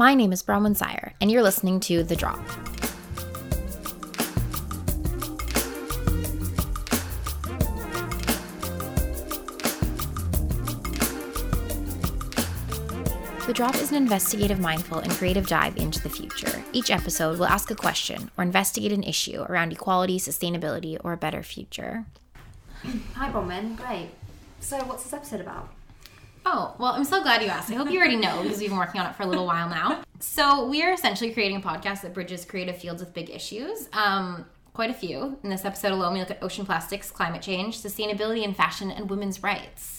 My name is Bronwyn Seier, and you're listening to The Drop. The Drop is an investigative, mindful, and creative dive into the future. Each episode will ask a question or investigate an issue around equality, sustainability, or a better future. Hi, Bronwyn. Great. So, what's this episode about? Oh, well, I'm so glad you asked. I hope you already know because we've been working on it for a little while now. So, we are essentially creating a podcast that bridges creative fields with big issues. Um, quite a few. In this episode alone, we look at ocean plastics, climate change, sustainability in fashion, and women's rights.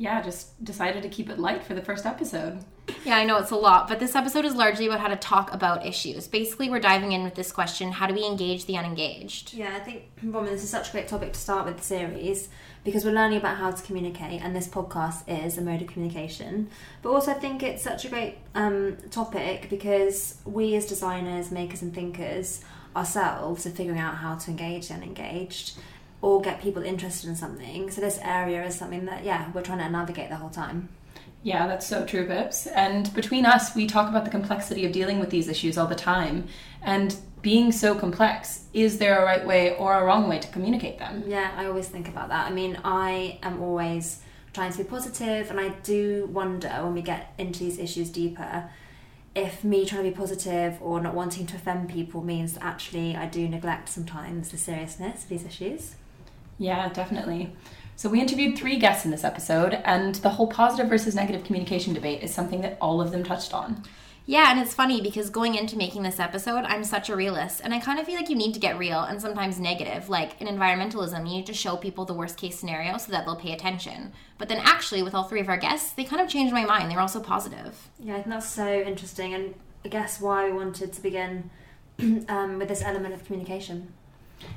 Yeah, just decided to keep it light for the first episode. Yeah, I know it's a lot, but this episode is largely about how to talk about issues. Basically, we're diving in with this question how do we engage the unengaged? Yeah, I think, Bronwyn, this is such a great topic to start with the series because we're learning about how to communicate, and this podcast is a mode of communication. But also, I think it's such a great um, topic because we, as designers, makers, and thinkers, ourselves are figuring out how to engage the unengaged or get people interested in something. So this area is something that yeah we're trying to navigate the whole time. Yeah, that's so true, Pips. And between us, we talk about the complexity of dealing with these issues all the time. And being so complex, is there a right way or a wrong way to communicate them? Yeah, I always think about that. I mean, I am always trying to be positive, and I do wonder when we get into these issues deeper if me trying to be positive or not wanting to offend people means that actually I do neglect sometimes the seriousness of these issues. Yeah, definitely. So, we interviewed three guests in this episode, and the whole positive versus negative communication debate is something that all of them touched on. Yeah, and it's funny because going into making this episode, I'm such a realist, and I kind of feel like you need to get real and sometimes negative. Like in environmentalism, you need to show people the worst case scenario so that they'll pay attention. But then, actually, with all three of our guests, they kind of changed my mind. They were also positive. Yeah, I think that's so interesting, and I guess why we wanted to begin um, with this element of communication.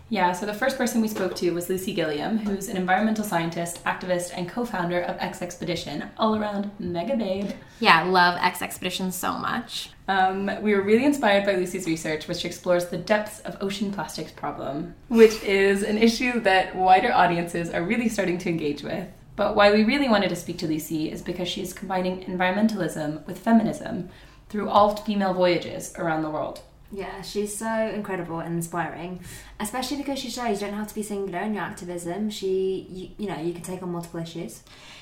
Yeah, so the first person we spoke to was Lucy Gilliam, who's an environmental scientist, activist, and co founder of Exxpedition, all around mega babe. Yeah, love X Expedition so much. Um, we were really inspired by Lucy's research, which explores the depths of ocean plastics problem, which is an issue that wider audiences are really starting to engage with. But why we really wanted to speak to Lucy is because she is combining environmentalism with feminism through all female voyages around the world. Yeah, she's so incredible and inspiring, especially because she shows you don't have to be singular in your activism. She, you, you know, you can take on multiple issues.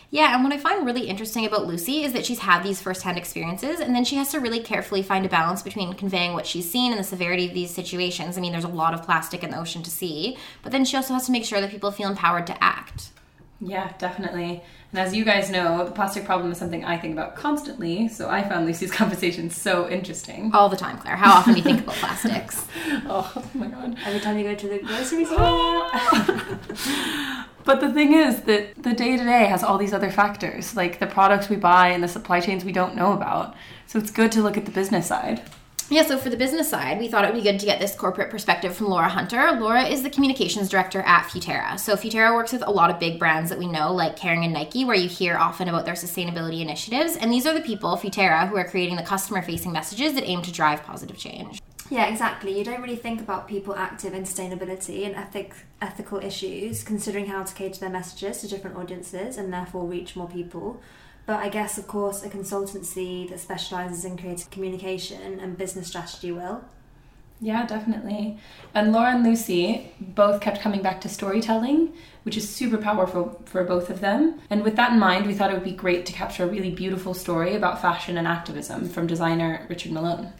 Yeah, and what I find really interesting about Lucy is that she's had these firsthand experiences, and then she has to really carefully find a balance between conveying what she's seen and the severity of these situations. I mean, there's a lot of plastic in the ocean to see, but then she also has to make sure that people feel empowered to act. Yeah, definitely. And as you guys know, the plastic problem is something I think about constantly, so I found Lucy's conversation so interesting. All the time, Claire. How often do you think about plastics? Oh, oh, my god. Every time you go to the grocery store. but the thing is that the day to day has all these other factors, like the products we buy and the supply chains we don't know about. So it's good to look at the business side. Yeah, so for the business side, we thought it would be good to get this corporate perspective from Laura Hunter. Laura is the communications director at Futerra. So Futerra works with a lot of big brands that we know, like Kering and Nike, where you hear often about their sustainability initiatives. And these are the people, Futerra, who are creating the customer facing messages that aim to drive positive change. Yeah, exactly. You don't really think about people active in sustainability and ethic, ethical issues, considering how to cater their messages to different audiences and therefore reach more people. But I guess, of course, a consultancy that specialises in creative communication and business strategy will. Yeah, definitely. And Laura and Lucy both kept coming back to storytelling, which is super powerful for both of them. And with that in mind, we thought it would be great to capture a really beautiful story about fashion and activism from designer Richard Malone.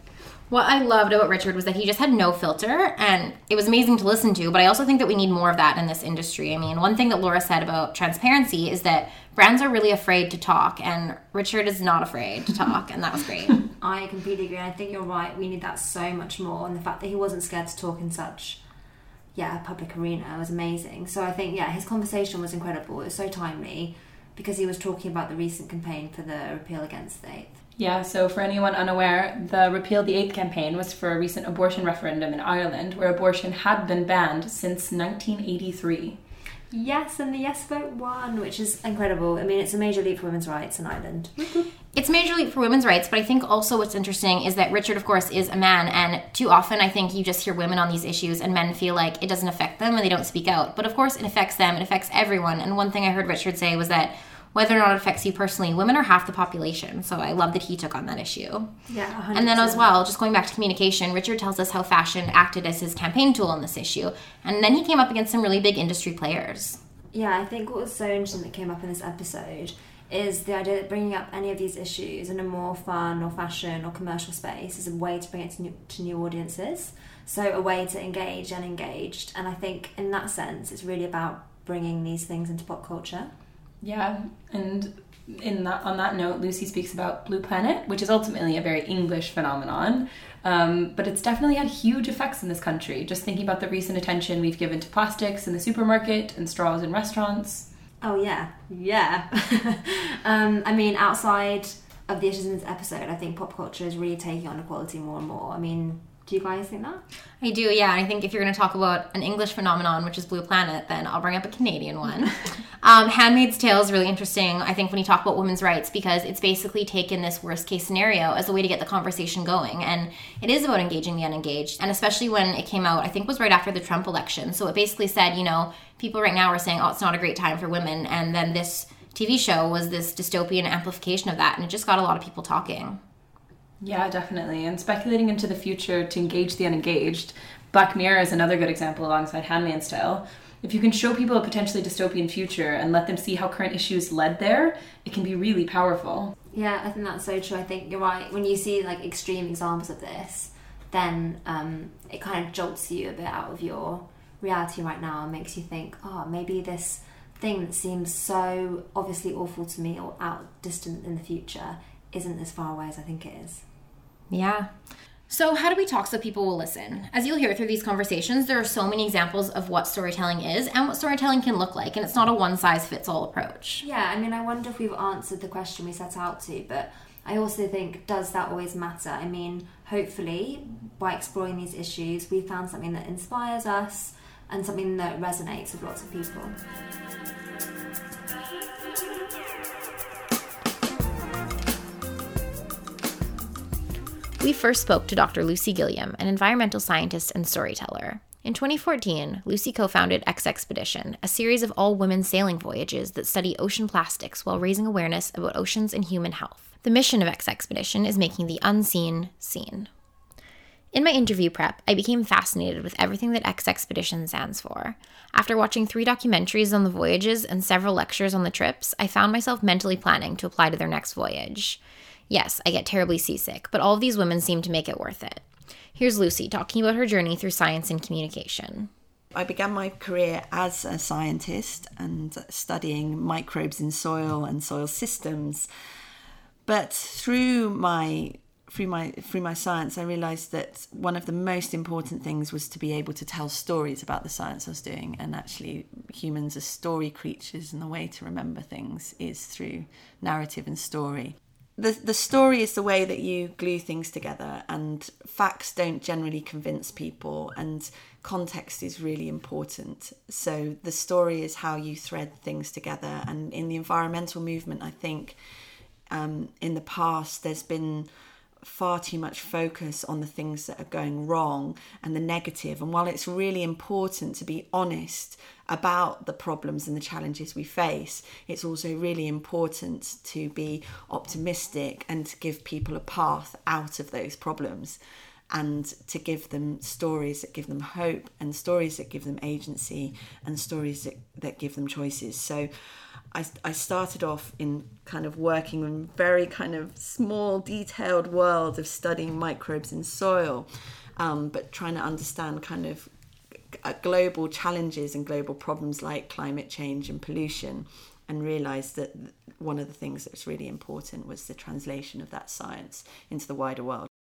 What I loved about Richard was that he just had no filter and it was amazing to listen to, but I also think that we need more of that in this industry. I mean, one thing that Laura said about transparency is that brands are really afraid to talk and Richard is not afraid to talk and that was great. I completely agree. I think you're right. We need that so much more and the fact that he wasn't scared to talk in such yeah, public arena was amazing. So I think yeah, his conversation was incredible. It was so timely because he was talking about the recent campaign for the repeal against the eighth. Yeah, so for anyone unaware, the Repeal the Eighth campaign was for a recent abortion referendum in Ireland where abortion had been banned since 1983. Yes, and the yes vote won, which is incredible. I mean, it's a major leap for women's rights in Ireland. Mm-hmm. It's a major leap for women's rights, but I think also what's interesting is that Richard, of course, is a man, and too often I think you just hear women on these issues, and men feel like it doesn't affect them and they don't speak out. But of course, it affects them, it affects everyone. And one thing I heard Richard say was that whether or not it affects you personally, women are half the population. So I love that he took on that issue. Yeah, 100%. And then as well, just going back to communication, Richard tells us how fashion acted as his campaign tool on this issue. And then he came up against some really big industry players. Yeah, I think what was so interesting that came up in this episode is the idea that bringing up any of these issues in a more fun or fashion or commercial space is a way to bring it to new, to new audiences. So a way to engage and engaged. And I think in that sense, it's really about bringing these things into pop culture. Yeah, and in that on that note, Lucy speaks about Blue Planet, which is ultimately a very English phenomenon. Um, but it's definitely had huge effects in this country. Just thinking about the recent attention we've given to plastics in the supermarket and straws in restaurants. Oh yeah, yeah. um, I mean, outside of the issues in this episode, I think pop culture is really taking on equality more and more. I mean, do you guys think that? I do, yeah. I think if you're going to talk about an English phenomenon, which is Blue Planet, then I'll bring up a Canadian one. um, Handmaid's Tale is really interesting, I think, when you talk about women's rights, because it's basically taken this worst case scenario as a way to get the conversation going. And it is about engaging the unengaged. And especially when it came out, I think was right after the Trump election. So it basically said, you know, people right now are saying, oh, it's not a great time for women. And then this TV show was this dystopian amplification of that. And it just got a lot of people talking. Yeah, definitely. And speculating into the future to engage the unengaged. Black Mirror is another good example alongside Handmaid's Tale. If you can show people a potentially dystopian future and let them see how current issues led there, it can be really powerful. Yeah, I think that's so true. I think you're right. When you see like extreme examples of this, then um, it kind of jolts you a bit out of your reality right now and makes you think, oh, maybe this thing that seems so obviously awful to me or out distant in the future isn't as far away as I think it is. Yeah. So, how do we talk so people will listen? As you'll hear through these conversations, there are so many examples of what storytelling is and what storytelling can look like, and it's not a one size fits all approach. Yeah, I mean, I wonder if we've answered the question we set out to, but I also think, does that always matter? I mean, hopefully, by exploring these issues, we found something that inspires us and something that resonates with lots of people. We first spoke to Dr. Lucy Gilliam, an environmental scientist and storyteller. In 2014, Lucy co founded Exxpedition, a series of all women sailing voyages that study ocean plastics while raising awareness about oceans and human health. The mission of Exxpedition is making the unseen seen. In my interview prep, I became fascinated with everything that Exxpedition stands for. After watching three documentaries on the voyages and several lectures on the trips, I found myself mentally planning to apply to their next voyage. Yes, I get terribly seasick, but all of these women seem to make it worth it. Here's Lucy talking about her journey through science and communication. I began my career as a scientist and studying microbes in soil and soil systems. But through my through my through my science, I realised that one of the most important things was to be able to tell stories about the science I was doing. And actually, humans are story creatures, and the way to remember things is through narrative and story the the story is the way that you glue things together and facts don't generally convince people and context is really important. So the story is how you thread things together and in the environmental movement i think um, in the past there's been far too much focus on the things that are going wrong and the negative. And while it's really important to be honest about the problems and the challenges we face, it's also really important to be optimistic and to give people a path out of those problems and to give them stories that give them hope and stories that give them agency and stories that, that give them choices. So I, I started off in kind of working in very kind of small, detailed world of studying microbes in soil, um, but trying to understand kind of uh, global challenges and global problems like climate change and pollution, and realised that one of the things that was really important was the translation of that science into the wider world.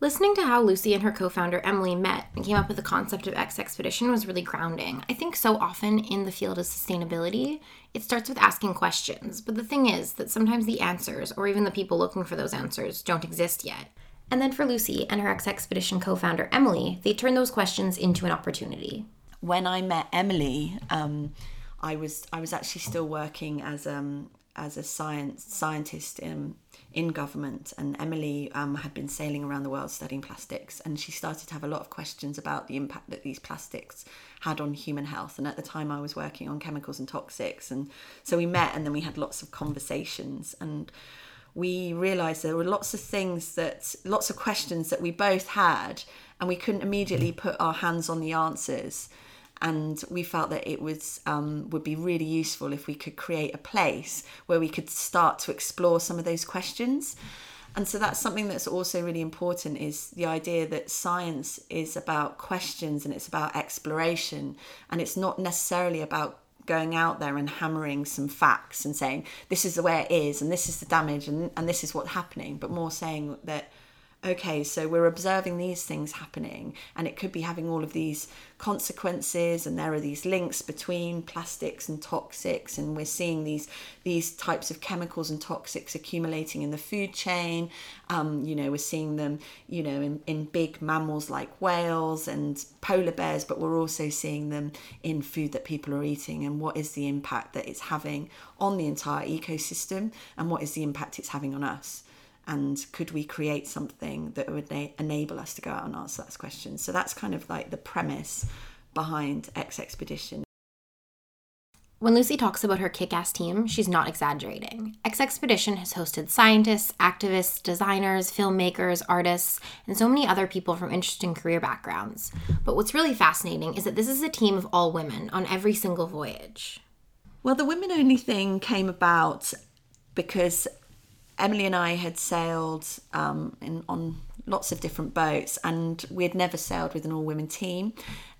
Listening to how Lucy and her co founder Emily met and came up with the concept of Exxpedition was really grounding. I think so often in the field of sustainability, it starts with asking questions, but the thing is that sometimes the answers, or even the people looking for those answers, don't exist yet. And then for Lucy and her Exxpedition co founder Emily, they turn those questions into an opportunity. When I met Emily, um, I was I was actually still working as um, as a science scientist in in government, and Emily um, had been sailing around the world studying plastics, and she started to have a lot of questions about the impact that these plastics had on human health. And at the time, I was working on chemicals and toxics, and so we met, and then we had lots of conversations, and we realized there were lots of things that lots of questions that we both had and we couldn't immediately put our hands on the answers and we felt that it was um, would be really useful if we could create a place where we could start to explore some of those questions. And so that's something that's also really important is the idea that science is about questions and it's about exploration. And it's not necessarily about going out there and hammering some facts and saying this is the way it is and this is the damage and, and this is what's happening but more saying that okay, so we're observing these things happening, and it could be having all of these consequences, and there are these links between plastics and toxics, and we're seeing these these types of chemicals and toxics accumulating in the food chain. Um, you know, we're seeing them, you know, in, in big mammals like whales and polar bears, but we're also seeing them in food that people are eating, and what is the impact that it's having on the entire ecosystem, and what is the impact it's having on us and could we create something that would na- enable us to go out and answer that question so that's kind of like the premise behind Exxpedition when Lucy talks about her kick ass team, she's not exaggerating. Exxpedition has hosted scientists, activists, designers, filmmakers, artists, and so many other people from interesting career backgrounds. But what's really fascinating is that this is a team of all women on every single voyage. Well, the women only thing came about because Emily and I had sailed um, in, on lots of different boats, and we had never sailed with an all women team.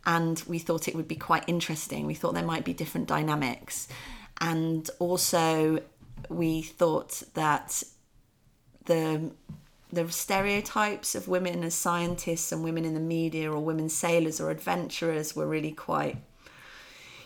And we thought it would be quite interesting. We thought there might be different dynamics. And also, we thought that the the stereotypes of women as scientists and women in the media or women sailors or adventurers were really quite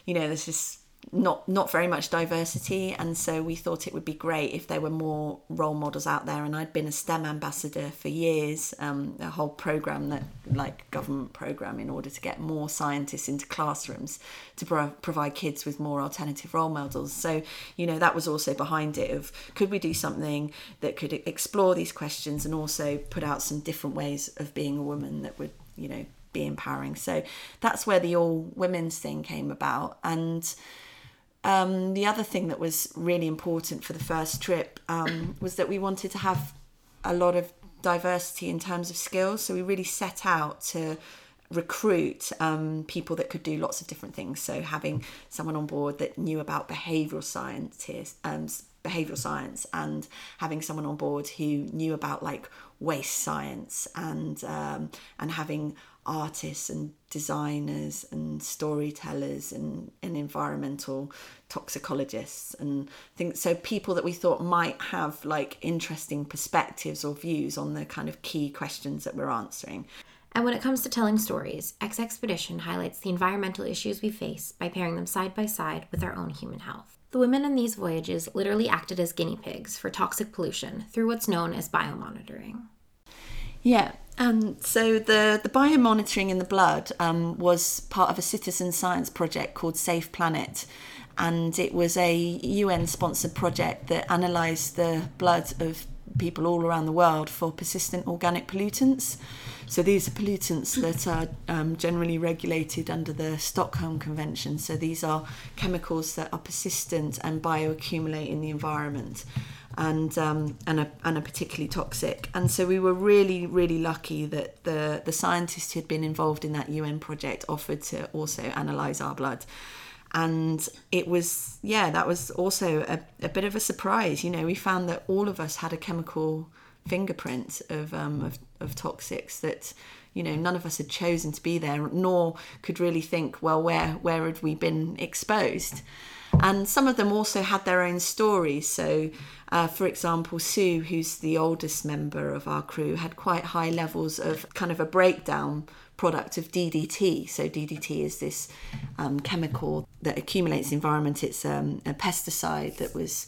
you know this not not very much diversity and so we thought it would be great if there were more role models out there. And I'd been a STEM ambassador for years um, a whole program that like government program in order to get more scientists into classrooms to pro- provide kids with more alternative role models. So you know that was also behind it of could we do something that could explore these questions and also put out some different ways of being a woman that would you know be empowering. So that's where the all women's thing came about. And um, the other thing that was really important for the first trip um, was that we wanted to have a lot of diversity in terms of skills. So we really set out to recruit um, people that could do lots of different things. So having someone on board that knew about behavioural scientists, um, behavioural science, and having someone on board who knew about like waste science, and um, and having artists and designers and storytellers and, and environmental toxicologists and things so people that we thought might have like interesting perspectives or views on the kind of key questions that we're answering and when it comes to telling stories, Exxpedition highlights the environmental issues we face by pairing them side by side with our own human health. The women in these voyages literally acted as guinea pigs for toxic pollution through what's known as biomonitoring. Yeah, and so the, the biomonitoring in the blood um, was part of a citizen science project called Safe Planet. And it was a UN sponsored project that analysed the blood of people all around the world for persistent organic pollutants. So these are pollutants that are um, generally regulated under the Stockholm Convention. So these are chemicals that are persistent and bioaccumulate in the environment and um, and, a, and a particularly toxic. And so we were really really lucky that the the scientists who had been involved in that UN project offered to also analyze our blood. And it was yeah that was also a, a bit of a surprise. You know we found that all of us had a chemical fingerprint of um, of, of toxics that you know none of us had chosen to be there nor could really think well where where had we been exposed and some of them also had their own stories. So, uh, for example, Sue, who's the oldest member of our crew, had quite high levels of kind of a breakdown product of DDT. So, DDT is this um, chemical that accumulates in the environment. It's um, a pesticide that was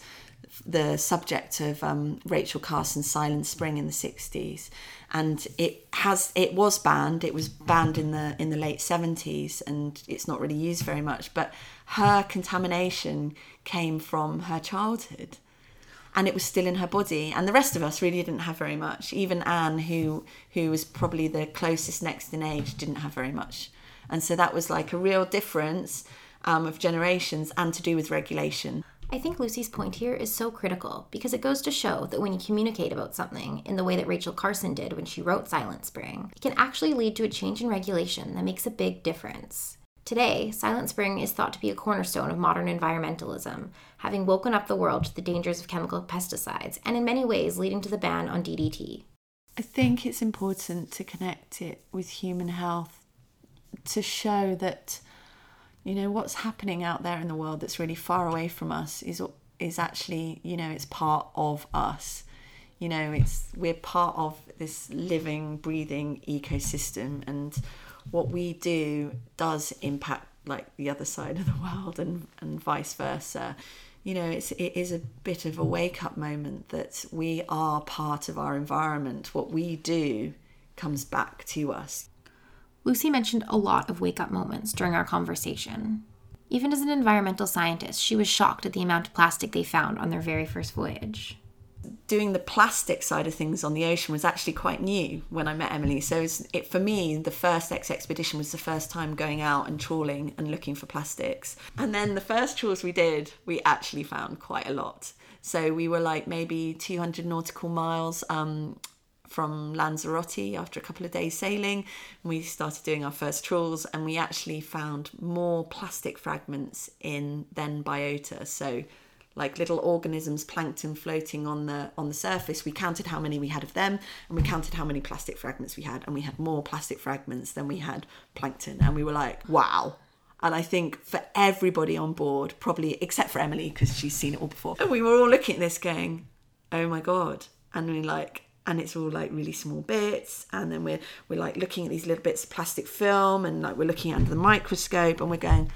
the subject of um, Rachel Carson's Silent Spring in the 60s and it has it was banned it was banned in the in the late 70s and it's not really used very much but her contamination came from her childhood and it was still in her body. And the rest of us really didn't have very much. Even anne who who was probably the closest next in age didn't have very much. And so that was like a real difference um, of generations and to do with regulation. I think Lucy's point here is so critical because it goes to show that when you communicate about something in the way that Rachel Carson did when she wrote Silent Spring, it can actually lead to a change in regulation that makes a big difference. Today, Silent Spring is thought to be a cornerstone of modern environmentalism, having woken up the world to the dangers of chemical pesticides and in many ways leading to the ban on DDT. I think it's important to connect it with human health to show that you know what's happening out there in the world that's really far away from us is is actually you know it's part of us you know it's we're part of this living breathing ecosystem and what we do does impact like the other side of the world and and vice versa you know it's it is a bit of a wake up moment that we are part of our environment what we do comes back to us Lucy mentioned a lot of wake up moments during our conversation. Even as an environmental scientist, she was shocked at the amount of plastic they found on their very first voyage. Doing the plastic side of things on the ocean was actually quite new when I met Emily. So it, for me, the first Exxpedition was the first time going out and trawling and looking for plastics. And then the first trawls we did, we actually found quite a lot. So we were like maybe 200 nautical miles um, from Lanzarote after a couple of days sailing. We started doing our first trawls and we actually found more plastic fragments in then biota. So like little organisms, plankton floating on the on the surface. We counted how many we had of them, and we counted how many plastic fragments we had, and we had more plastic fragments than we had plankton. And we were like, wow. And I think for everybody on board, probably except for Emily because she's seen it all before, and we were all looking at this going, oh my god. And we like, and it's all like really small bits and then we're we're like looking at these little bits of plastic film and like we're looking under the microscope and we're going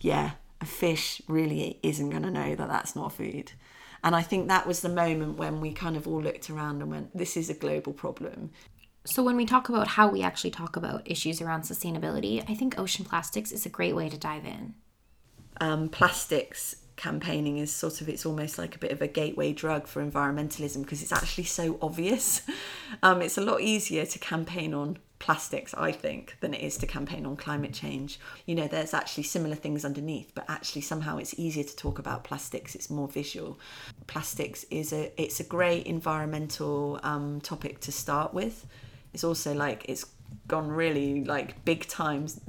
yeah a fish really isn't going to know that that's not food. And i think that was the moment when we kind of all looked around and went this is a global problem. So when we talk about how we actually talk about issues around sustainability i think ocean plastics is a great way to dive in. Um, plastics campaigning is sort of it's almost like a bit of a gateway drug for environmentalism because it's actually so obvious. Um, it's a lot easier to campaign on plastics, I think, than it is to campaign on climate change. You know, there's actually similar things underneath, but actually somehow it's easier to talk about plastics. It's more visual. Plastics is a it's a great environmental um, topic to start with. It's also like it's gone really like big times.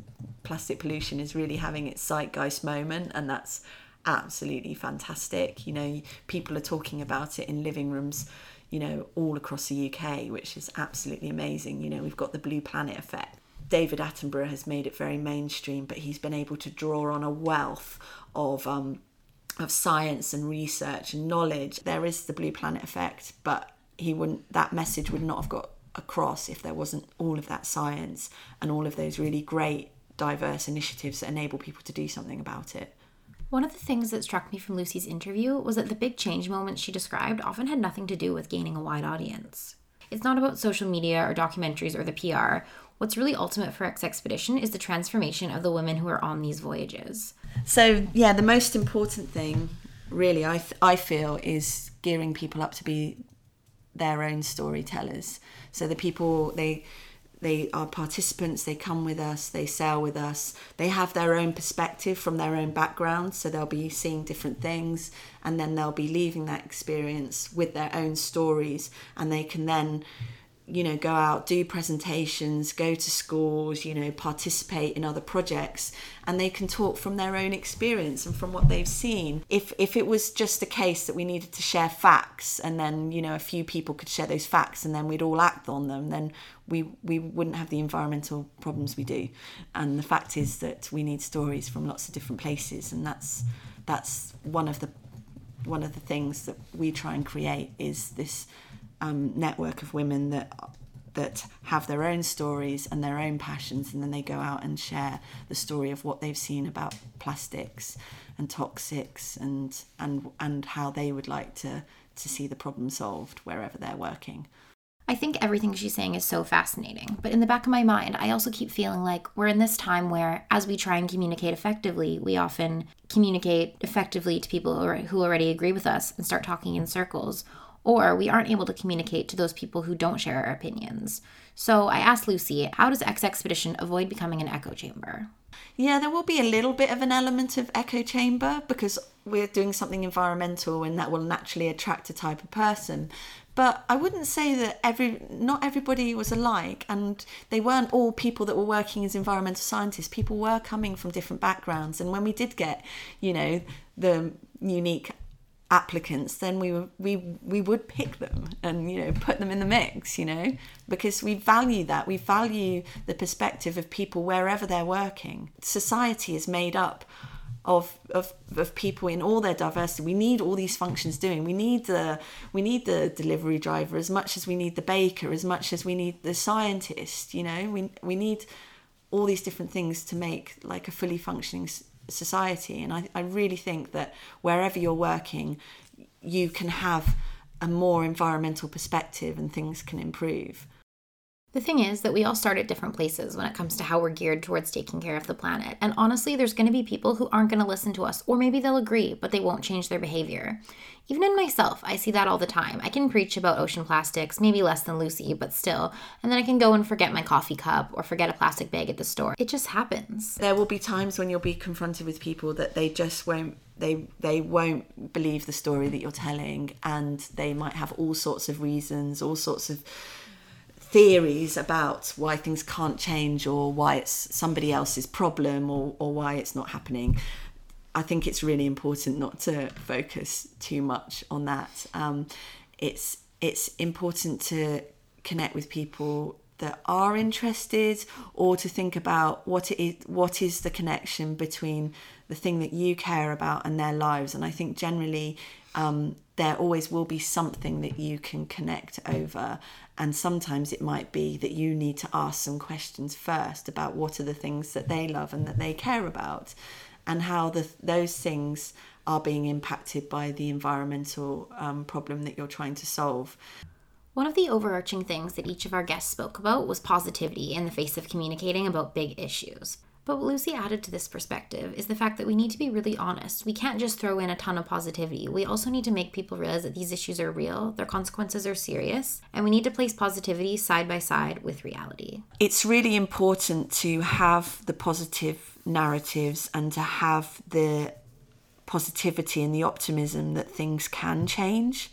Plastic pollution is really having its zeitgeist moment, and that's absolutely fantastic. You know, people are talking about it in living rooms, you know, all across the UK, which is absolutely amazing. You know, we've got the blue planet effect. David Attenborough has made it very mainstream, but he's been able to draw on a wealth of um, of science and research and knowledge. There is the blue planet effect, but he wouldn't. That message would not have got across if there wasn't all of that science and all of those really great diverse initiatives that enable people to do something about it. One of the things that struck me from Lucy's interview was that the big change moments she described often had nothing to do with gaining a wide audience. It's not about social media or documentaries or the PR. What's really ultimate for Exxpedition is the transformation of the women who are on these voyages. So, yeah, the most important thing, really, I, th- I feel, is gearing people up to be their own storytellers. So the people, they they are participants. They come with us. They sail with us. They have their own perspective from their own background. So they'll be seeing different things and then they'll be leaving that experience with their own stories and they can then you know, go out, do presentations, go to schools, you know, participate in other projects, and they can talk from their own experience and from what they've seen. If if it was just a case that we needed to share facts, and then you know a few people could share those facts, and then we'd all act on them, then we we wouldn't have the environmental problems we do. And the fact is that we need stories from lots of different places, and that's that's one of the one of the things that we try and create is this um, network of women that that have their own stories and their own passions and then they go out and share the story of what they've seen about plastics and toxics and and and how they would like to to see the problem solved wherever they're working. I think everything she's saying is so fascinating, but in the back of my mind, I also keep feeling like we're in this time where, as we try and communicate effectively, we often communicate effectively to people who already agree with us and start talking in circles, or we aren't able to communicate to those people who don't share our opinions. So I asked Lucy, how does Exxpedition avoid becoming an echo chamber? Yeah, there will be a little bit of an element of echo chamber because we're doing something environmental and that will naturally attract a type of person. But I wouldn't say that every not everybody was alike and they weren't all people that were working as environmental scientists. People were coming from different backgrounds and when we did get, you know, the unique applicants then we were, we we would pick them and you know put them in the mix you know because we value that. We value the perspective of people wherever they're working. Society is made up of, of of people in all their diversity. We need all these functions doing. We need the we need the delivery driver as much as we need the baker as much as we need the scientist you know. We we need all these different things to make like a fully functioning society. And I, I really think that wherever you're working, you can have a more environmental perspective and things can improve. The thing is that we all start at different places when it comes to how we're geared towards taking care of the planet. And honestly, there's going to be people who aren't going to listen to us, or maybe they'll agree, but they won't change their behavior. Even in myself, I see that all the time. I can preach about ocean plastics, maybe less than Lucy, but still, and then I can go and forget my coffee cup or forget a plastic bag at the store. It just happens. There will be times when you'll be confronted with people that they just won't they they won't believe the story that you're telling and they might have all sorts of reasons, all sorts of theories about why things can't change or why it's somebody else's problem or, or why it's not happening. I think it's really important not to focus too much on that. Um, it's it's important to connect with people that are interested or to think about what it is what is the connection between the thing that you care about and their lives and i think generally um, there always will be something that you can connect over and sometimes it might be that you need to ask some questions first about what are the things that they love and that they care about and how the, those things are being impacted by the environmental um, problem that you're trying to solve. One of the overarching things that each of our guests spoke about was positivity in the face of communicating about big issues. What Lucy added to this perspective is the fact that we need to be really honest. We can't just throw in a ton of positivity. We also need to make people realize that these issues are real, their consequences are serious, and we need to place positivity side by side with reality. It's really important to have the positive narratives and to have the positivity and the optimism that things can change.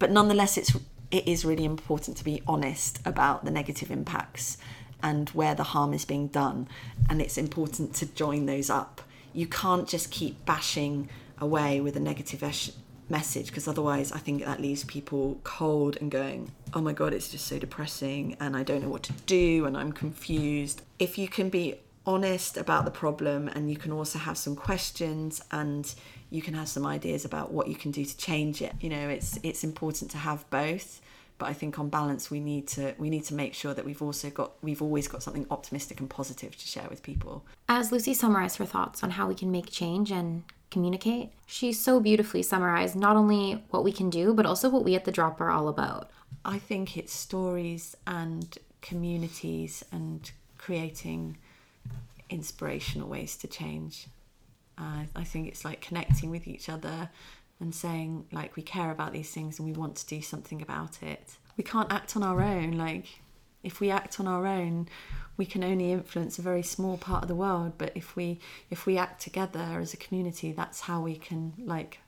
But nonetheless, it's it is really important to be honest about the negative impacts and where the harm is being done. And it's important to join those up. You can't just keep bashing away with a negative es- message because otherwise I think that leaves people cold and going, oh my God, it's just so depressing and I don't know what to do and I'm confused. If you can be honest about the problem and you can also have some questions and you can have some ideas about what you can do to change it you know it's it's important to have both but I think on balance we need to we need to make sure that we've also got we've always got something optimistic and positive to share with people. As Lucy summarized her thoughts on how we can make change and communicate, she so beautifully summarized not only what we can do but also what we at the drop are all about. I think it's stories and communities and creating inspirational ways to change. Uh, I think it's like connecting with each other and saying like we care about these things and we want to do something about it. We can't act on our own. Like if we act on our own, we can only influence a very small part of the world. But if we if we act together as a community, that's how we can like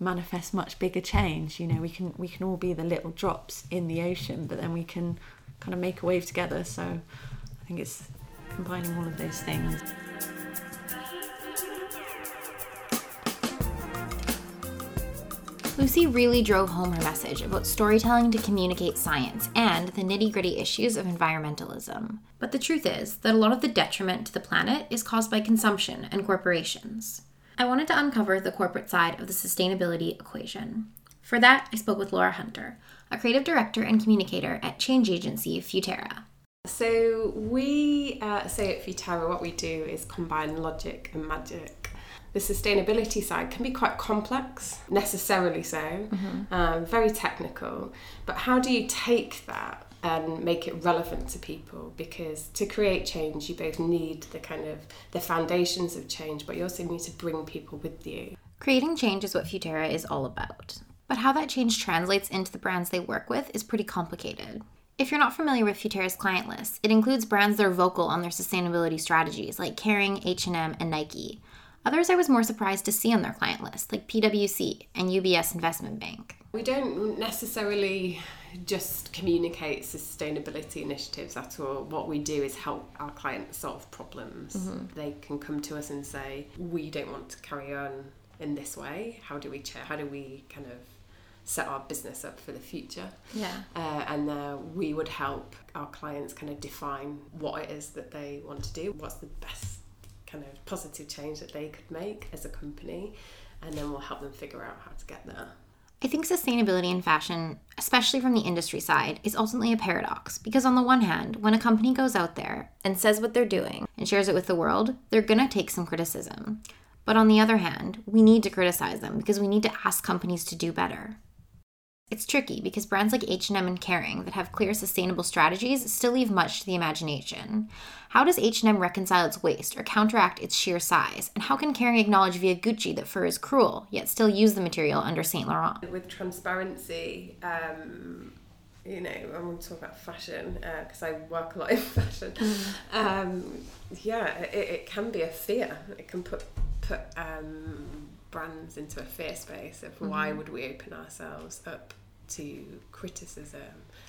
manifest much bigger change. You know, we can we can all be the little drops in the ocean, but then we can kind of make a wave together. So I think it's combining all of those things. Lucy really drove home her message about storytelling to communicate science and the nitty gritty issues of environmentalism. But the truth is that a lot of the detriment to the planet is caused by consumption and corporations. I wanted to uncover the corporate side of the sustainability equation. For that, I spoke with Laura Hunter, a creative director and communicator at change agency Futerra. So, we uh, say at Futerra, what we do is combine logic and magic the sustainability side can be quite complex, necessarily so, um, very technical. But how do you take that and make it relevant to people? Because to create change, you both need the kind of the foundations of change, but you also need to bring people with you. Creating change is what Futerra is all about. But how that change translates into the brands they work with is pretty complicated. If you're not familiar with Futerra's client list, it includes brands that are vocal on their sustainability strategies, like Kering, H&M, and Nike. Others I was more surprised to see on their client list, like PwC and UBS Investment Bank. We don't necessarily just communicate sustainability initiatives at all. What we do is help our clients solve problems. They can come to us and say, "We don't want to carry on in this way. How do we ch- How do we kind of set our business up for the future?" Yeah. Uh, and uh, we would help our clients kind of define what it is that they want to do. What's the best kind of positive change that they could make as a company, and then we'll help them figure out how to get there. I think sustainability in fashion, especially from the industry side, is ultimately a paradox because, on the one hand, when a company goes out there and says what they're doing and shares it with the world, they're gonna take some criticism. But on the other hand, we need to criticize them because we need to ask companies to do better. It's tricky because brands like H&M and Kering that have clear sustainable strategies still leave much to the imagination. How does H&M reconcile its waste or counteract its sheer size? And how can Kering acknowledge via Gucci that fur is cruel, yet still use the material under Saint Laurent? with transparency, um, you know, I want to talk about fashion because I work a lot in fashion. Um, yeah, it, it can be a fear. It can put put um, brands into a fear space of why would we open ourselves up to criticism.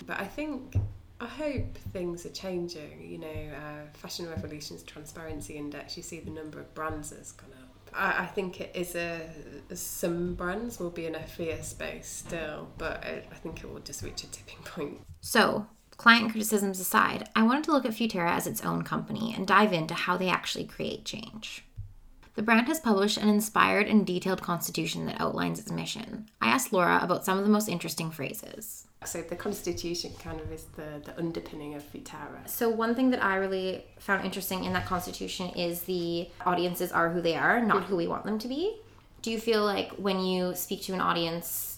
But I think. I hope things are changing. You know, uh, Fashion Revolution's Transparency Index, you see the number of brands has gone up. I, I think it is a some brands will be in a fear space still, but I, I think it will just reach a tipping point. So, client criticisms aside, I wanted to look at Futerra as its own company and dive into how they actually create change. The brand has published an inspired and detailed constitution that outlines its mission. I asked Laura about some of the most interesting phrases. So the constitution kind of is the, the underpinning of Futerra. So, one thing that I really found interesting in that constitution is the audiences are who they are, not who we want them to be. Do you feel like when you speak to an audience,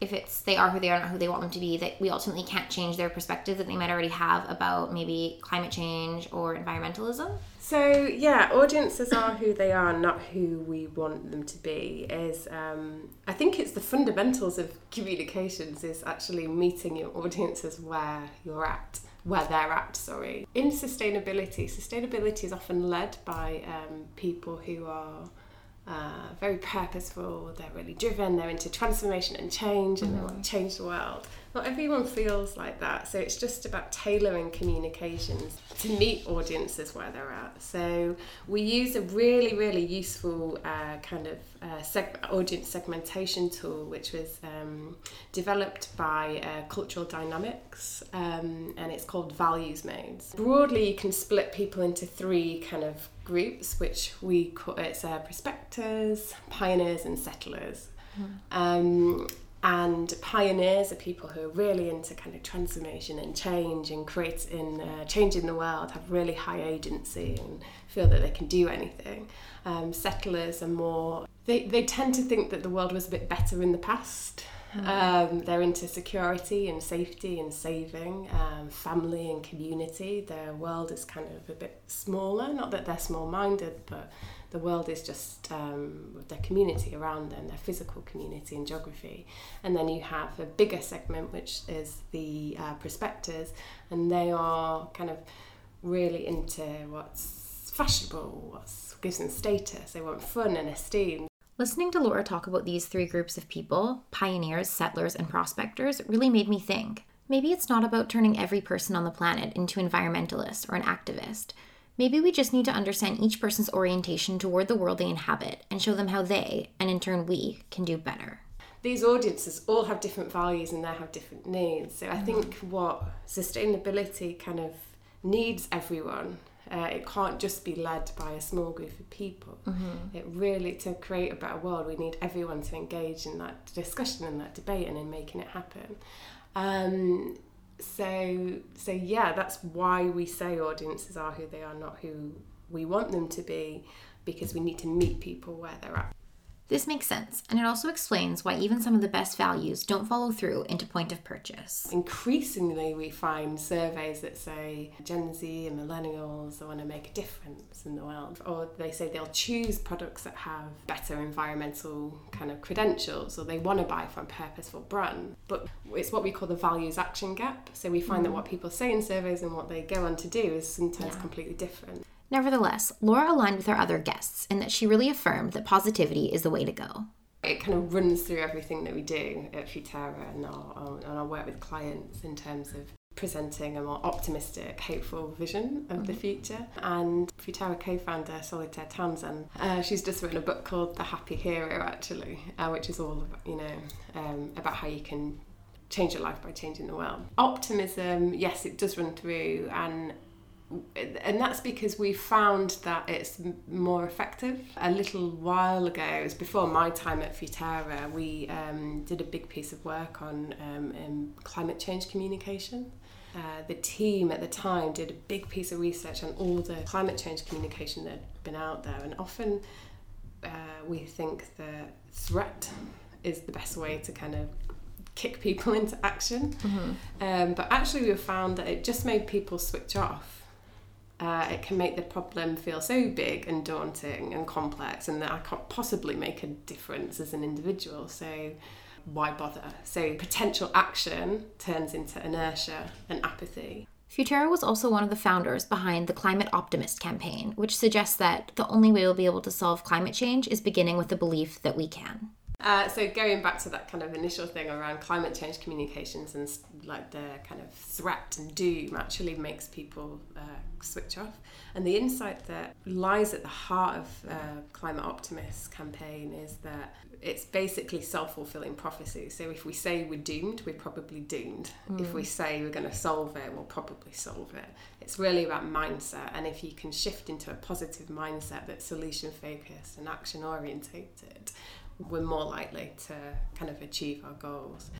if it's they are who they are, not who they want them to be, that we ultimately can't change their perspective that they might already have about maybe climate change or environmentalism? So yeah, audiences are who they are, not who we want them to be. Is um, I think it's the fundamentals of communications is actually meeting your audiences where you're at, where they're at. Sorry. In sustainability, sustainability is often led by um, people who are. Uh, very purposeful, they're really driven, they're into transformation and change, and they want to change the world. Not everyone feels like that, so it's just about tailoring communications to meet audiences where they're at. So we use a really, really useful uh, kind of uh, seg- audience segmentation tool, which was um, developed by uh, Cultural Dynamics, um, and it's called Values Modes. Broadly, you can split people into three kind of groups, which we call it's uh, prospectors, pioneers, and settlers. Um, and pioneers are people who are really into kind of transformation and change and creating uh, changing the world, have really high agency and feel that they can do anything. Um, settlers are more they, they tend to think that the world was a bit better in the past. Um, they're into security and safety and saving, um, family and community. Their world is kind of a bit smaller. Not that they're small minded, but the world is just um, their community around them, their physical community and geography. And then you have a bigger segment, which is the uh, prospectors, and they are kind of really into what's fashionable, what gives them status. They want fun and esteem. Listening to Laura talk about these three groups of people pioneers, settlers, and prospectors really made me think. Maybe it's not about turning every person on the planet into environmentalist or an activist. Maybe we just need to understand each person's orientation toward the world they inhabit and show them how they, and in turn we, can do better. these audiences all have different values and they have different needs. So I think what sustainability kind of needs everyone. Uh, it can't just be led by a small group of people. It really, to create a better world, we need everyone to engage in that discussion and that debate and in making it happen. Um, so, so yeah, that's why we say audiences are who they are, not who we want them to be, because we need to meet people where they're at. This makes sense, and it also explains why even some of the best values don't follow through into point of purchase. Increasingly, we find surveys that say Gen Z and millennials want to make a difference in the world, or they say they'll choose products that have better environmental kind of credentials, or they want to buy from purposeful brand. But it's what we call the values action gap. So we find that mm. what people say in surveys and what they go on to do is sometimes completely different. Nevertheless, Laura aligned with our other guests in that she really affirmed that positivity is the way to go. It kind of runs through everything that we do at Futerra and our, and our work with clients in terms of presenting a more optimistic, hopeful vision of the future. And Futerra co-founder Solitaire Townsend, uh, she's just written a book called The Happy Hero, actually, uh, which is all about, you know um, about how you can change your life by changing the world. Optimism, yes, it does run through, and and that's because we found that it's more effective. A little while ago, it was before my time at Futerra, we um, did a big piece of work on um, um, climate change communication. Uh, the team at the time did a big piece of research on all the climate change communication that had been out there, and often uh, we think the threat is the best way to kind of kick people into action. Um, but actually, we found that it just made people switch off uh, it can make the problem feel so big and daunting and complex, and that I can't possibly make a difference as an individual. So, why bother? So, potential action turns into inertia and apathy. Futerra was also one of the founders behind the Climate Optimist campaign, which suggests that the only way we'll be able to solve climate change is beginning with the belief that we can. Uh, so going back to that kind of initial thing around climate change communications and like the kind of threat and doom actually makes people uh, switch off. And the insight that lies at the heart of uh, Climate Optimist campaign is that it's basically self-fulfilling prophecy. So if we say we're doomed, we're probably doomed. If we say we're going to solve it, we'll probably solve it. It's really about mindset. And if you can shift into a positive mindset that's solution focused and action orientated, we're more likely to kind of achieve our goals.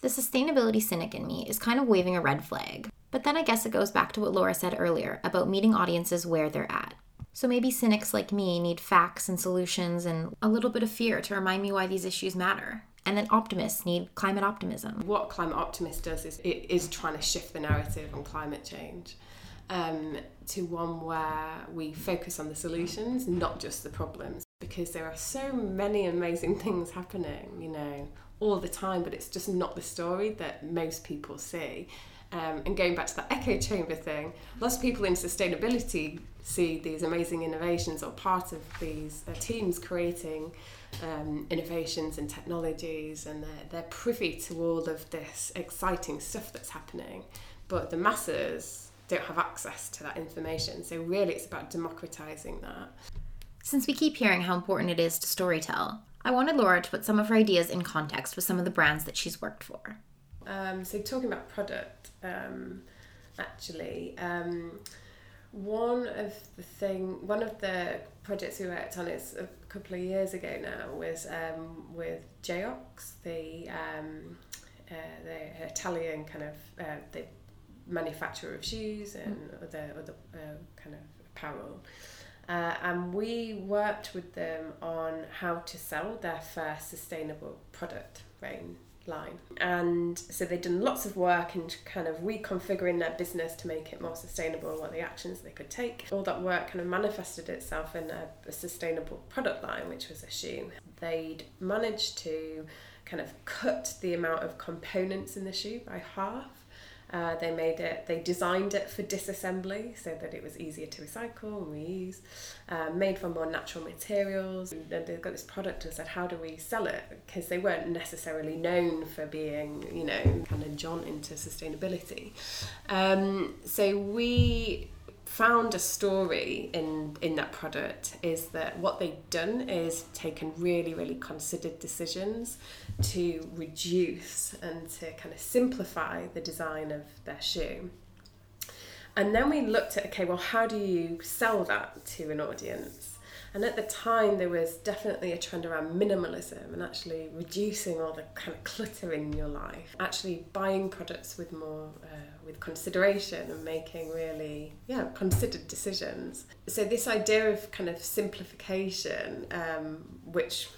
The sustainability cynic in me is kind of waving a red flag. But then I guess it goes back to what Laura said earlier about meeting audiences where they're at. So maybe cynics like me need facts and solutions and a little bit of fear to remind me why these issues matter. And then optimists need climate optimism. What Climate Optimist does is it is trying to shift the narrative on climate change um, to one where we focus on the solutions, not just the problems, because there are so many amazing things happening, you know, all the time, but it's just not the story that most people see. Um, and going back to that echo chamber thing, lots of people in sustainability see these amazing innovations or part of these uh, teams creating um, innovations and technologies, and they're, they're privy to all of this exciting stuff that's happening. But the masses don't have access to that information. So, really, it's about democratizing that. Since we keep hearing how important it is to storytell, I wanted Laura to put some of her ideas in context with some of the brands that she's worked for. Um, so talking about product, um, actually, um, one of the thing, one of the projects we worked on is a couple of years ago now was um, with Geox, the um, uh, the Italian kind of uh, the manufacturer of shoes and other other uh, kind of apparel. Uh, and we worked with them on how to sell their first sustainable product range line. And so they'd done lots of work in kind of reconfiguring their business to make it more sustainable what the actions they could take. All that work kind of manifested itself in a, a sustainable product line, which was a shoe. They'd managed to kind of cut the amount of components in the shoe by half. Uh, they made it, they designed it for disassembly so that it was easier to recycle and reuse, uh, made from more natural materials. And they've got this product and said, how do we sell it? Because they weren't necessarily known for being, you know, kind of jaunt into sustainability. Um, so we found a story in in that product is that what they've done is taken really really considered decisions to reduce and to kind of simplify the design of their shoe. And then we looked at okay well how do you sell that to an audience And at the time, there was definitely a trend around minimalism and actually reducing all the kind of clutter in your life. Actually, buying products with more, uh, with consideration and making really, yeah, considered decisions. So this idea of kind of simplification, um, which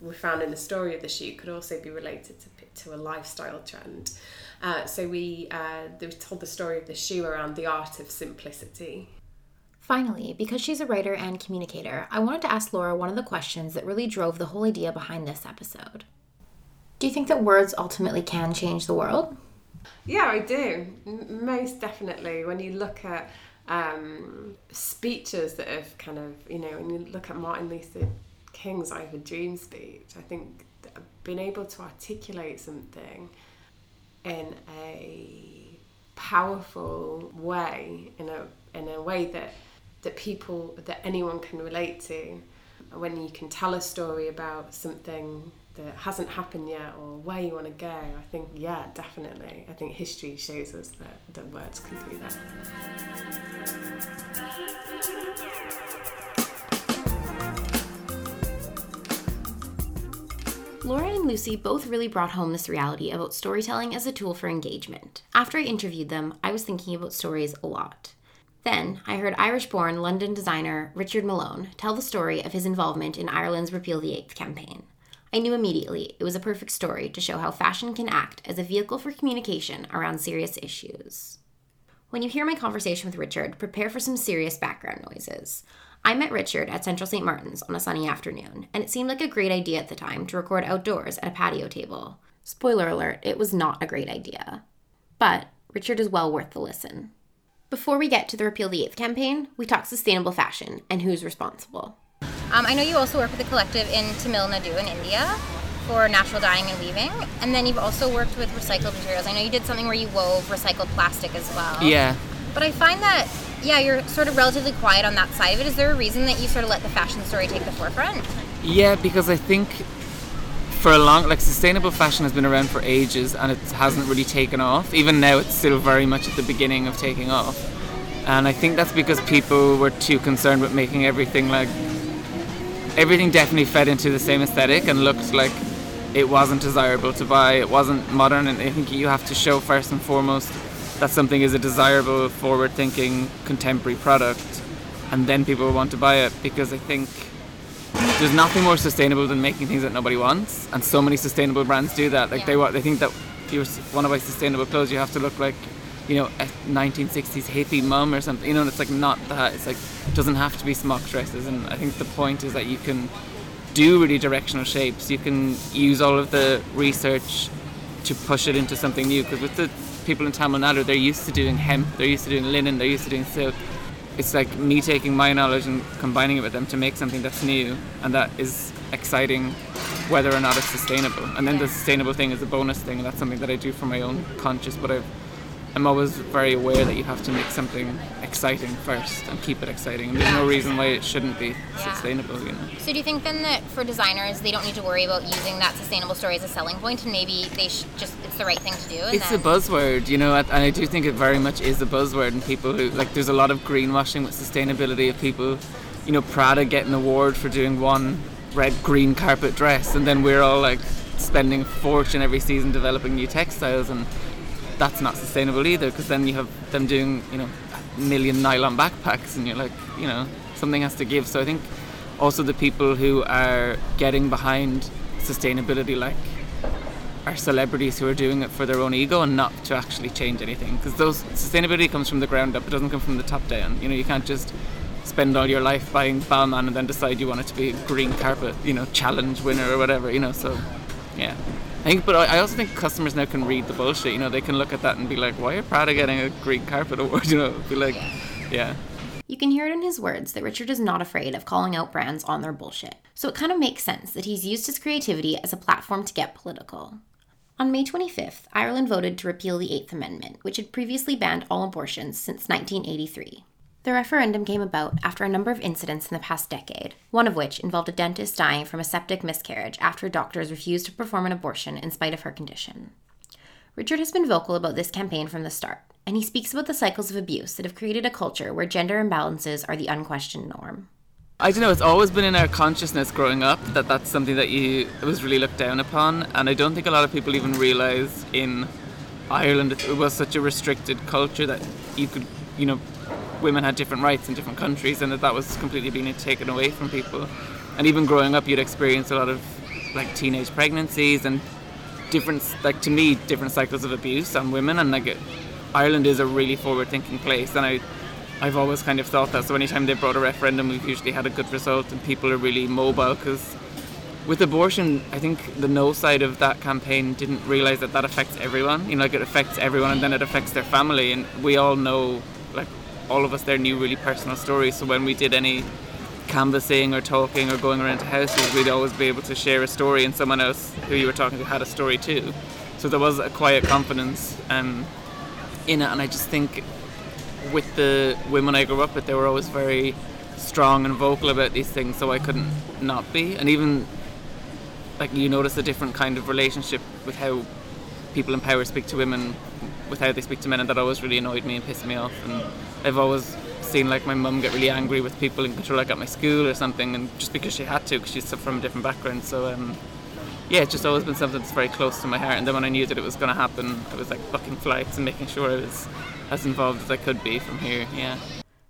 we found in the story of the shoot, could also be related to to a lifestyle trend. Uh, so we uh, told the story of the shoe around the art of simplicity. Finally, because she's a writer and communicator, I wanted to ask Laura one of the questions that really drove the whole idea behind this episode. Do you think that words ultimately can change the world? Yeah, I do. Most definitely. When you look at um, speeches that have kind of, you know, when you look at Martin Luther King's I Have a Dream speech, I think being able to articulate something in a powerful way, in a in a way that that people that anyone can relate to when you can tell a story about something that hasn't happened yet or where you want to go i think yeah definitely i think history shows us that, that words can do that Laura and Lucy both really brought home this reality about storytelling as a tool for engagement. After I interviewed them, I was thinking about stories a lot. Then I heard Irish born London designer Richard Malone tell the story of his involvement in Ireland's Repeal the Eighth campaign. I knew immediately it was a perfect story to show how fashion can act as a vehicle for communication around serious issues. When you hear my conversation with Richard, prepare for some serious background noises. I met Richard at Central St. Martin's on a sunny afternoon, and it seemed like a great idea at the time to record outdoors at a patio table. Spoiler alert, it was not a great idea. But Richard is well worth the listen. Before we get to the Repeal the Eighth campaign, we talk sustainable fashion and who's responsible. Um, I know you also work with a collective in Tamil Nadu in India for natural dyeing and weaving, and then you've also worked with recycled materials. I know you did something where you wove recycled plastic as well. Yeah. But I find that, yeah, you're sort of relatively quiet on that side of it. Is there a reason that you sort of let the fashion story take the forefront? Yeah, because I think for a long like sustainable fashion has been around for ages and it hasn't really taken off. Even now it's still very much at the beginning of taking off. And i think that's because people were too concerned with making everything like everything definitely fed into the same aesthetic and looked like it wasn't desirable to buy. It wasn't modern and i think you have to show first and foremost that something is a desirable forward thinking contemporary product and then people want to buy it because i think there's nothing more sustainable than making things that nobody wants, and so many sustainable brands do that. Like Yeah. they want, they think that if you want to buy sustainable clothes, you have to look like, you know, a 1960s hippie mum or something. You know, and it's like not that. It's like it doesn't have to be smock dresses, and I think the point is that you can do really directional shapes. You can use all of the research to push it into something new. Because with the people in Tamil Nadu, they're used to doing hemp, they're used to doing linen, they're used to doing silk. It's like me taking my knowledge and combining it with them to make something that's new and that is exciting, whether or not it's sustainable. And then the sustainable thing is a bonus thing, and that's something that I do for my own conscious. But I've, I'm always very aware that you have to make something exciting first and keep it exciting. And there's no reason why it shouldn't be sustainable, you know. So do you think then that for designers, they don't need to worry about using that sustainable story as a selling point, and maybe they should just it's the right thing to do? And It's a buzzword, you know, and I do think it very much is a buzzword. And people who like, there's a lot of greenwashing with sustainability of people, you know, Prada getting an award for doing one red green carpet dress, and then we're all like spending a fortune every season developing new textiles, and that's not sustainable either. Because then you have them doing, you know, a million nylon backpacks, and you're like, you know, something has to give. So I think also the people who are getting behind sustainability, like are celebrities who are doing it for their own ego and not to actually change anything. Because those sustainability comes from the ground up; it doesn't come from the top down. You know, you can't just spend all your life buying Balmain and then decide you want it to be a green carpet, you know, challenge winner or whatever. You know, so yeah. I think, but I also think customers now can read the bullshit. You know, they can look at that and be like, "Why are Prada getting a green carpet award?" You know, be like, yeah. You can hear it in his words that Richard is not afraid of calling out brands on their bullshit. So it kind of makes sense that he's used his creativity as a platform to get political. On May 25th, Ireland voted to repeal the Eighth Amendment, which had previously banned all abortions since 1983. The referendum came about after a number of incidents in the past decade, one of which involved a dentist dying from a septic miscarriage after doctors refused to perform an abortion in spite of her condition. Richard has been vocal about this campaign from the start, and he speaks about the cycles of abuse that have created a culture where gender imbalances are the unquestioned norm. I don't know. It's always been in our consciousness growing up that that's something that you was really looked down upon, and I don't think a lot of people even realize in Ireland it was such a restricted culture that you could, you know, women had different rights in different countries, and that that was completely being taken away from people. And even growing up, you'd experience a lot of like teenage pregnancies and different, like to me, different cycles of abuse on women, and like it, Ireland is a really forward-thinking place, and I I've always kind of thought that. So anytime they brought a referendum, we've usually had a good result, and people are really mobile. Because with abortion, I think the no side of that campaign didn't realize that that affects everyone. You know, like it affects everyone, and then it affects their family. And we all know, like all of us there knew really personal stories. So when we did any canvassing or talking or going around to houses, we'd always be able to share a story, and someone else who you were talking to had a story too. So there was a quiet confidence um, in it, and I just think with the women I grew up with, they were always very strong and vocal about these things, so I couldn't not be. And even like you notice a different kind of relationship with how people in power speak to women, with how they speak to men, and that always really annoyed me and pissed me off. And I've always seen like my mum get really angry with people in control, like at my school or something, and just because she had to, because she's from a different background. So um, yeah, it's just always been something that's very close to my heart. And then when I knew that it was going to happen, I was like booking flights and making sure I was as involved as I could be from here. Yeah.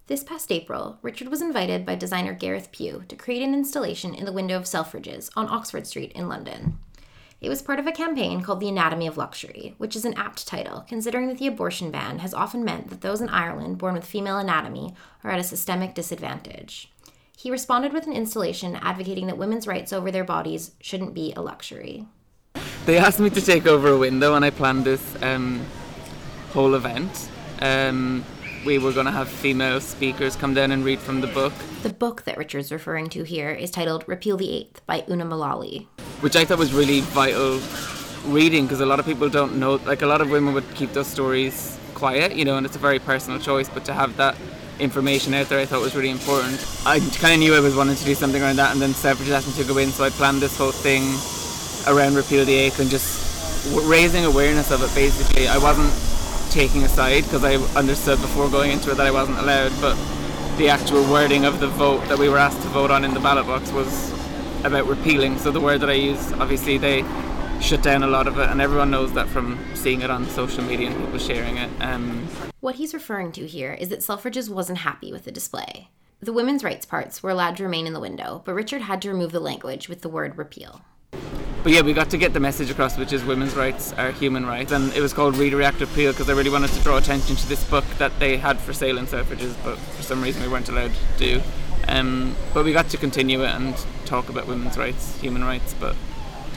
This past April, Richard was invited by designer Gareth Pugh to create an installation in the window of Selfridges on Oxford Street in London. It was part of a campaign called The Anatomy of Luxury, which is an apt title, considering that the abortion ban has often meant that those in Ireland born with female anatomy are at a systemic disadvantage. He responded with an installation advocating that women's rights over their bodies shouldn't be a luxury. They asked me to take over a window, and I planned this um, whole event. Um, we were going to have female speakers come down and read from the book. The book that Richard's referring to here is titled Repeal the Eighth by Una Mullally. Which I thought was really vital reading because a lot of people don't know, like a lot of women would keep those stories quiet, you know, and it's a very personal choice, but to have that information out there I thought was really important. I kind of knew I was wanting to do something around that, and then Selfridges asked me to go in, so I planned this whole thing around Repeal the Eighth and just raising awareness of it basically. I wasn't taking a side because I understood before going into it that I wasn't allowed, but the actual wording of the vote that we were asked to vote on in the ballot box was about repealing. So the word that I used, obviously, they shut down a lot of it, and everyone knows that from seeing it on social media and people sharing it. Um, what he's referring to here is that Selfridges wasn't happy with the display. The women's rights parts were allowed to remain in the window, but Richard had to remove the language with the word repeal but yeah, we got to get the message across, which is women's rights are human rights, and it was called Read, React, Repeal because I really wanted to draw attention to this book that they had for sale in Selfridges, but for some reason we weren't allowed to do. Um, but we got to continue it and talk about women's rights, human rights, but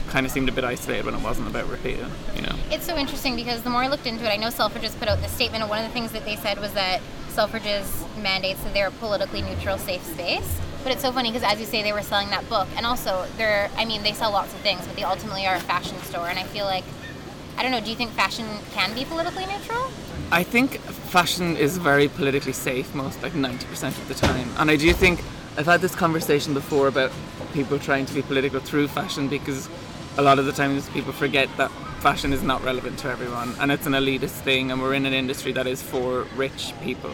kind of seemed a bit isolated when it wasn't about repeal, you know. It's so interesting because the more I looked into it, I know Selfridges put out this statement, and one of the things that they said was that Selfridges mandates that they're a politically neutral, safe space. But it's so funny because, as you say, they were selling that book, and also they're. I mean, they sell lots of things, but they ultimately are a fashion store, and I feel like. I don't know. Do you think fashion can be politically neutral? I think fashion is very politically safe most, like 90% of the time. And I do think I've had this conversation before about people trying to be political through fashion because a lot of the times people forget that fashion is not relevant to everyone and it's an elitist thing and we're in an industry that is for rich people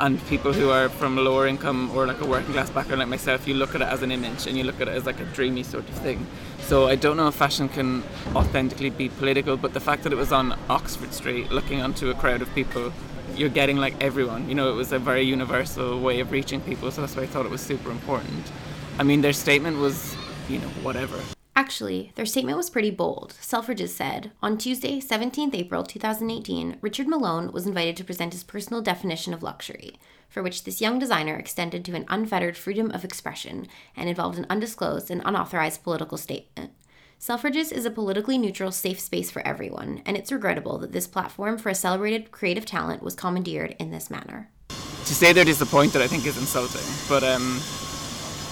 and people who are from lower income or like a working class background like myself you look at it as an image and you look at it as like a dreamy sort of thing. So i don't know if fashion can authentically be political but the fact that it was on oxford street looking onto a crowd of people you're getting like everyone. You know it was a very universal way of reaching people so that's why i thought it was super important. I mean their statement was you know whatever Actually, their statement was pretty bold. Selfridges said, On Tuesday, 17th April 2018, Richard Malone was invited to present his personal definition of luxury, for which this young designer extended to an unfettered freedom of expression and involved an undisclosed and unauthorized political statement. Selfridges is a politically neutral, safe space for everyone, and it's regrettable that this platform for a celebrated creative talent was commandeered in this manner. To say they're disappointed, I think, is insulting, but um,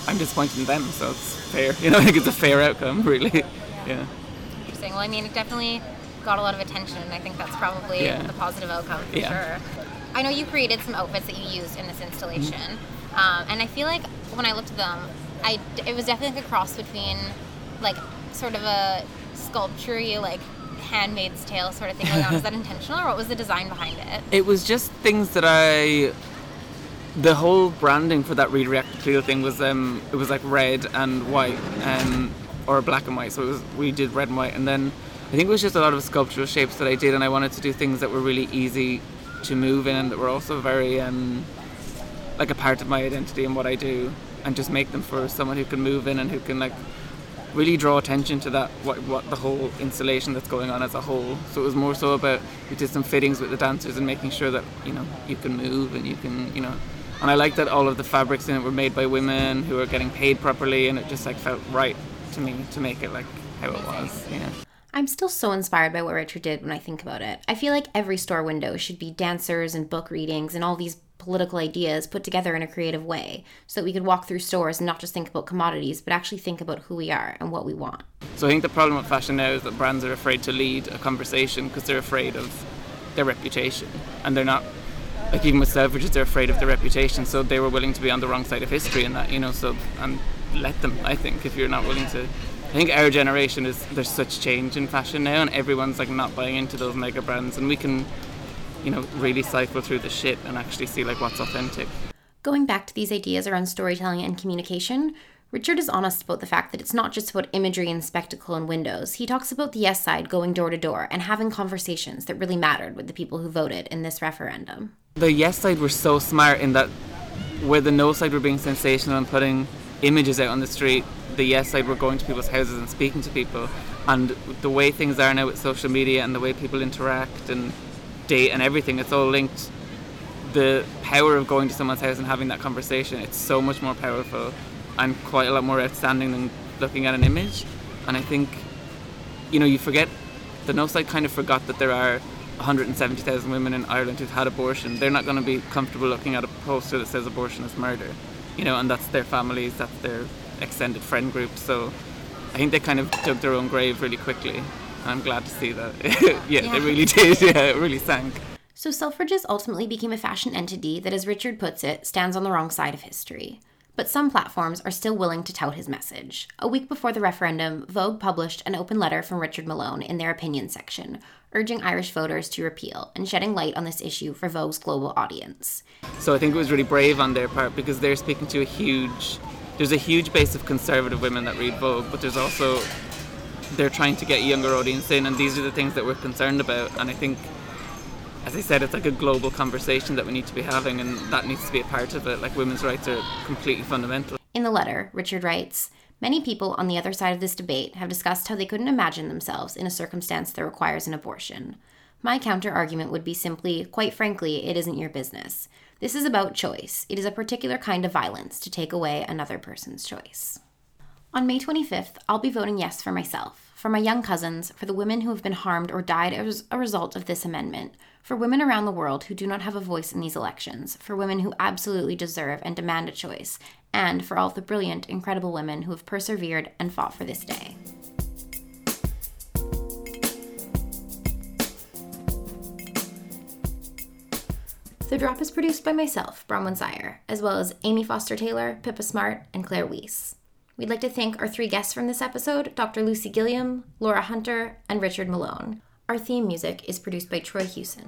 I'm disappointed in them, so it's fair. You know, I think it's a fair outcome, really. Yeah. Interesting. Well, I mean, it definitely got a lot of attention, and I think that's probably yeah. the positive outcome for yeah. sure. I know you created some outfits that you used in this installation, mm-hmm. um, and I feel like when I looked at them, I it was definitely like a cross between like sort of a sculpture like handmaid's tale sort of thing going on. was that intentional, or what was the design behind it? It was just things that I the whole branding for that redirect Cleo thing was um it was like red and white um or black and white. So was we did red and white. And then I think it was just a lot of sculptural shapes that I did and I wanted to do things that were really easy to move in and that were also very um like a part of my identity and what I do and just make them for someone who can move in and who can like really draw attention to that what, what the whole installation that's going on as a whole. So it was more so about we did some fittings with the dancers and making sure that you know you can move and you can you know and I like that all of the fabrics in it were made by women who are getting paid properly and it just like felt right to me to make it like how it was yeah I'm still so inspired by what Richard did when I think about it. I feel like every store window should be dancers and book readings and all these political ideas put together in a creative way so that we could walk through stores and not just think about commodities but actually think about who we are and what we want. So I think the problem with fashion now is that brands are afraid to lead a conversation because they're afraid of their reputation and they're not like even with Selfridges they're afraid of their reputation so they were willing to be on the wrong side of history in that you know so and let them I think if you're not willing to. I think our generation is there's such change in fashion now and everyone's like not buying into those mega brands and we can you know really cycle through the shit and actually see like what's authentic. Going back to these ideas around storytelling and communication, Richard is honest about the fact that it's not just about imagery and spectacle and windows. He talks about the yes side going door to door and having conversations that really mattered with the people who voted in this referendum. the yes side were so smart in that where the no side were being sensational and putting images out on the street, the yes side were going to people's houses and speaking to people. And the way things are now with social media and the way people interact and date and everything, it's all linked. The power of going to someone's house and having that conversation, it's so much more powerful and quite a lot more outstanding than looking at an image. And I think, you know, you forget, the no side kind of forgot that there are 170,000 women in Ireland who've had abortion. They're not going to be comfortable looking at a poster that says abortion is murder, you know, and that's their families, that's their extended friend group. So I think they kind of dug their own grave really quickly. And I'm glad to see that. yeah, they really did. Yeah, it really sank. So Selfridges ultimately became a fashion entity that, as Richard puts it, stands on the wrong side of history. But some platforms are still willing to tout his message. A week before the referendum, Vogue published an open letter from Richard Malone in their opinion section, urging Irish voters to repeal and shedding light on this issue for Vogue's global audience. So I think it was really brave on their part because they're speaking to a huge. There's a huge base of conservative women that read Vogue, but there's also they're trying to get a younger audience in, and these are the things that we're concerned about. And I think, as I said, it's like a global conversation that we need to be having, and that needs to be a part of it. Like women's rights are completely fundamental. In the letter, Richard writes Many people on the other side of this debate have discussed how they couldn't imagine themselves in a circumstance that requires an abortion. My counter argument would be simply, quite frankly, it isn't your business. This is about choice. It is a particular kind of violence to take away another person's choice. On May 25th, I'll be voting yes for myself, for my young cousins, for the women who have been harmed or died as a result of this amendment, for women around the world who do not have a voice in these elections, for women who absolutely deserve and demand a choice, and for all the brilliant, incredible women who have persevered and fought for this day. The Drop is produced by myself, Bronwyn Seier, as well as Amy Foster Taylor, Pippa Smart, and Claire Weiss. We'd like to thank our three guests from this episode Dr. Lucy Gilliam, Laura Hunter, and Richard Malone. Our theme music is produced by Troy Hewson.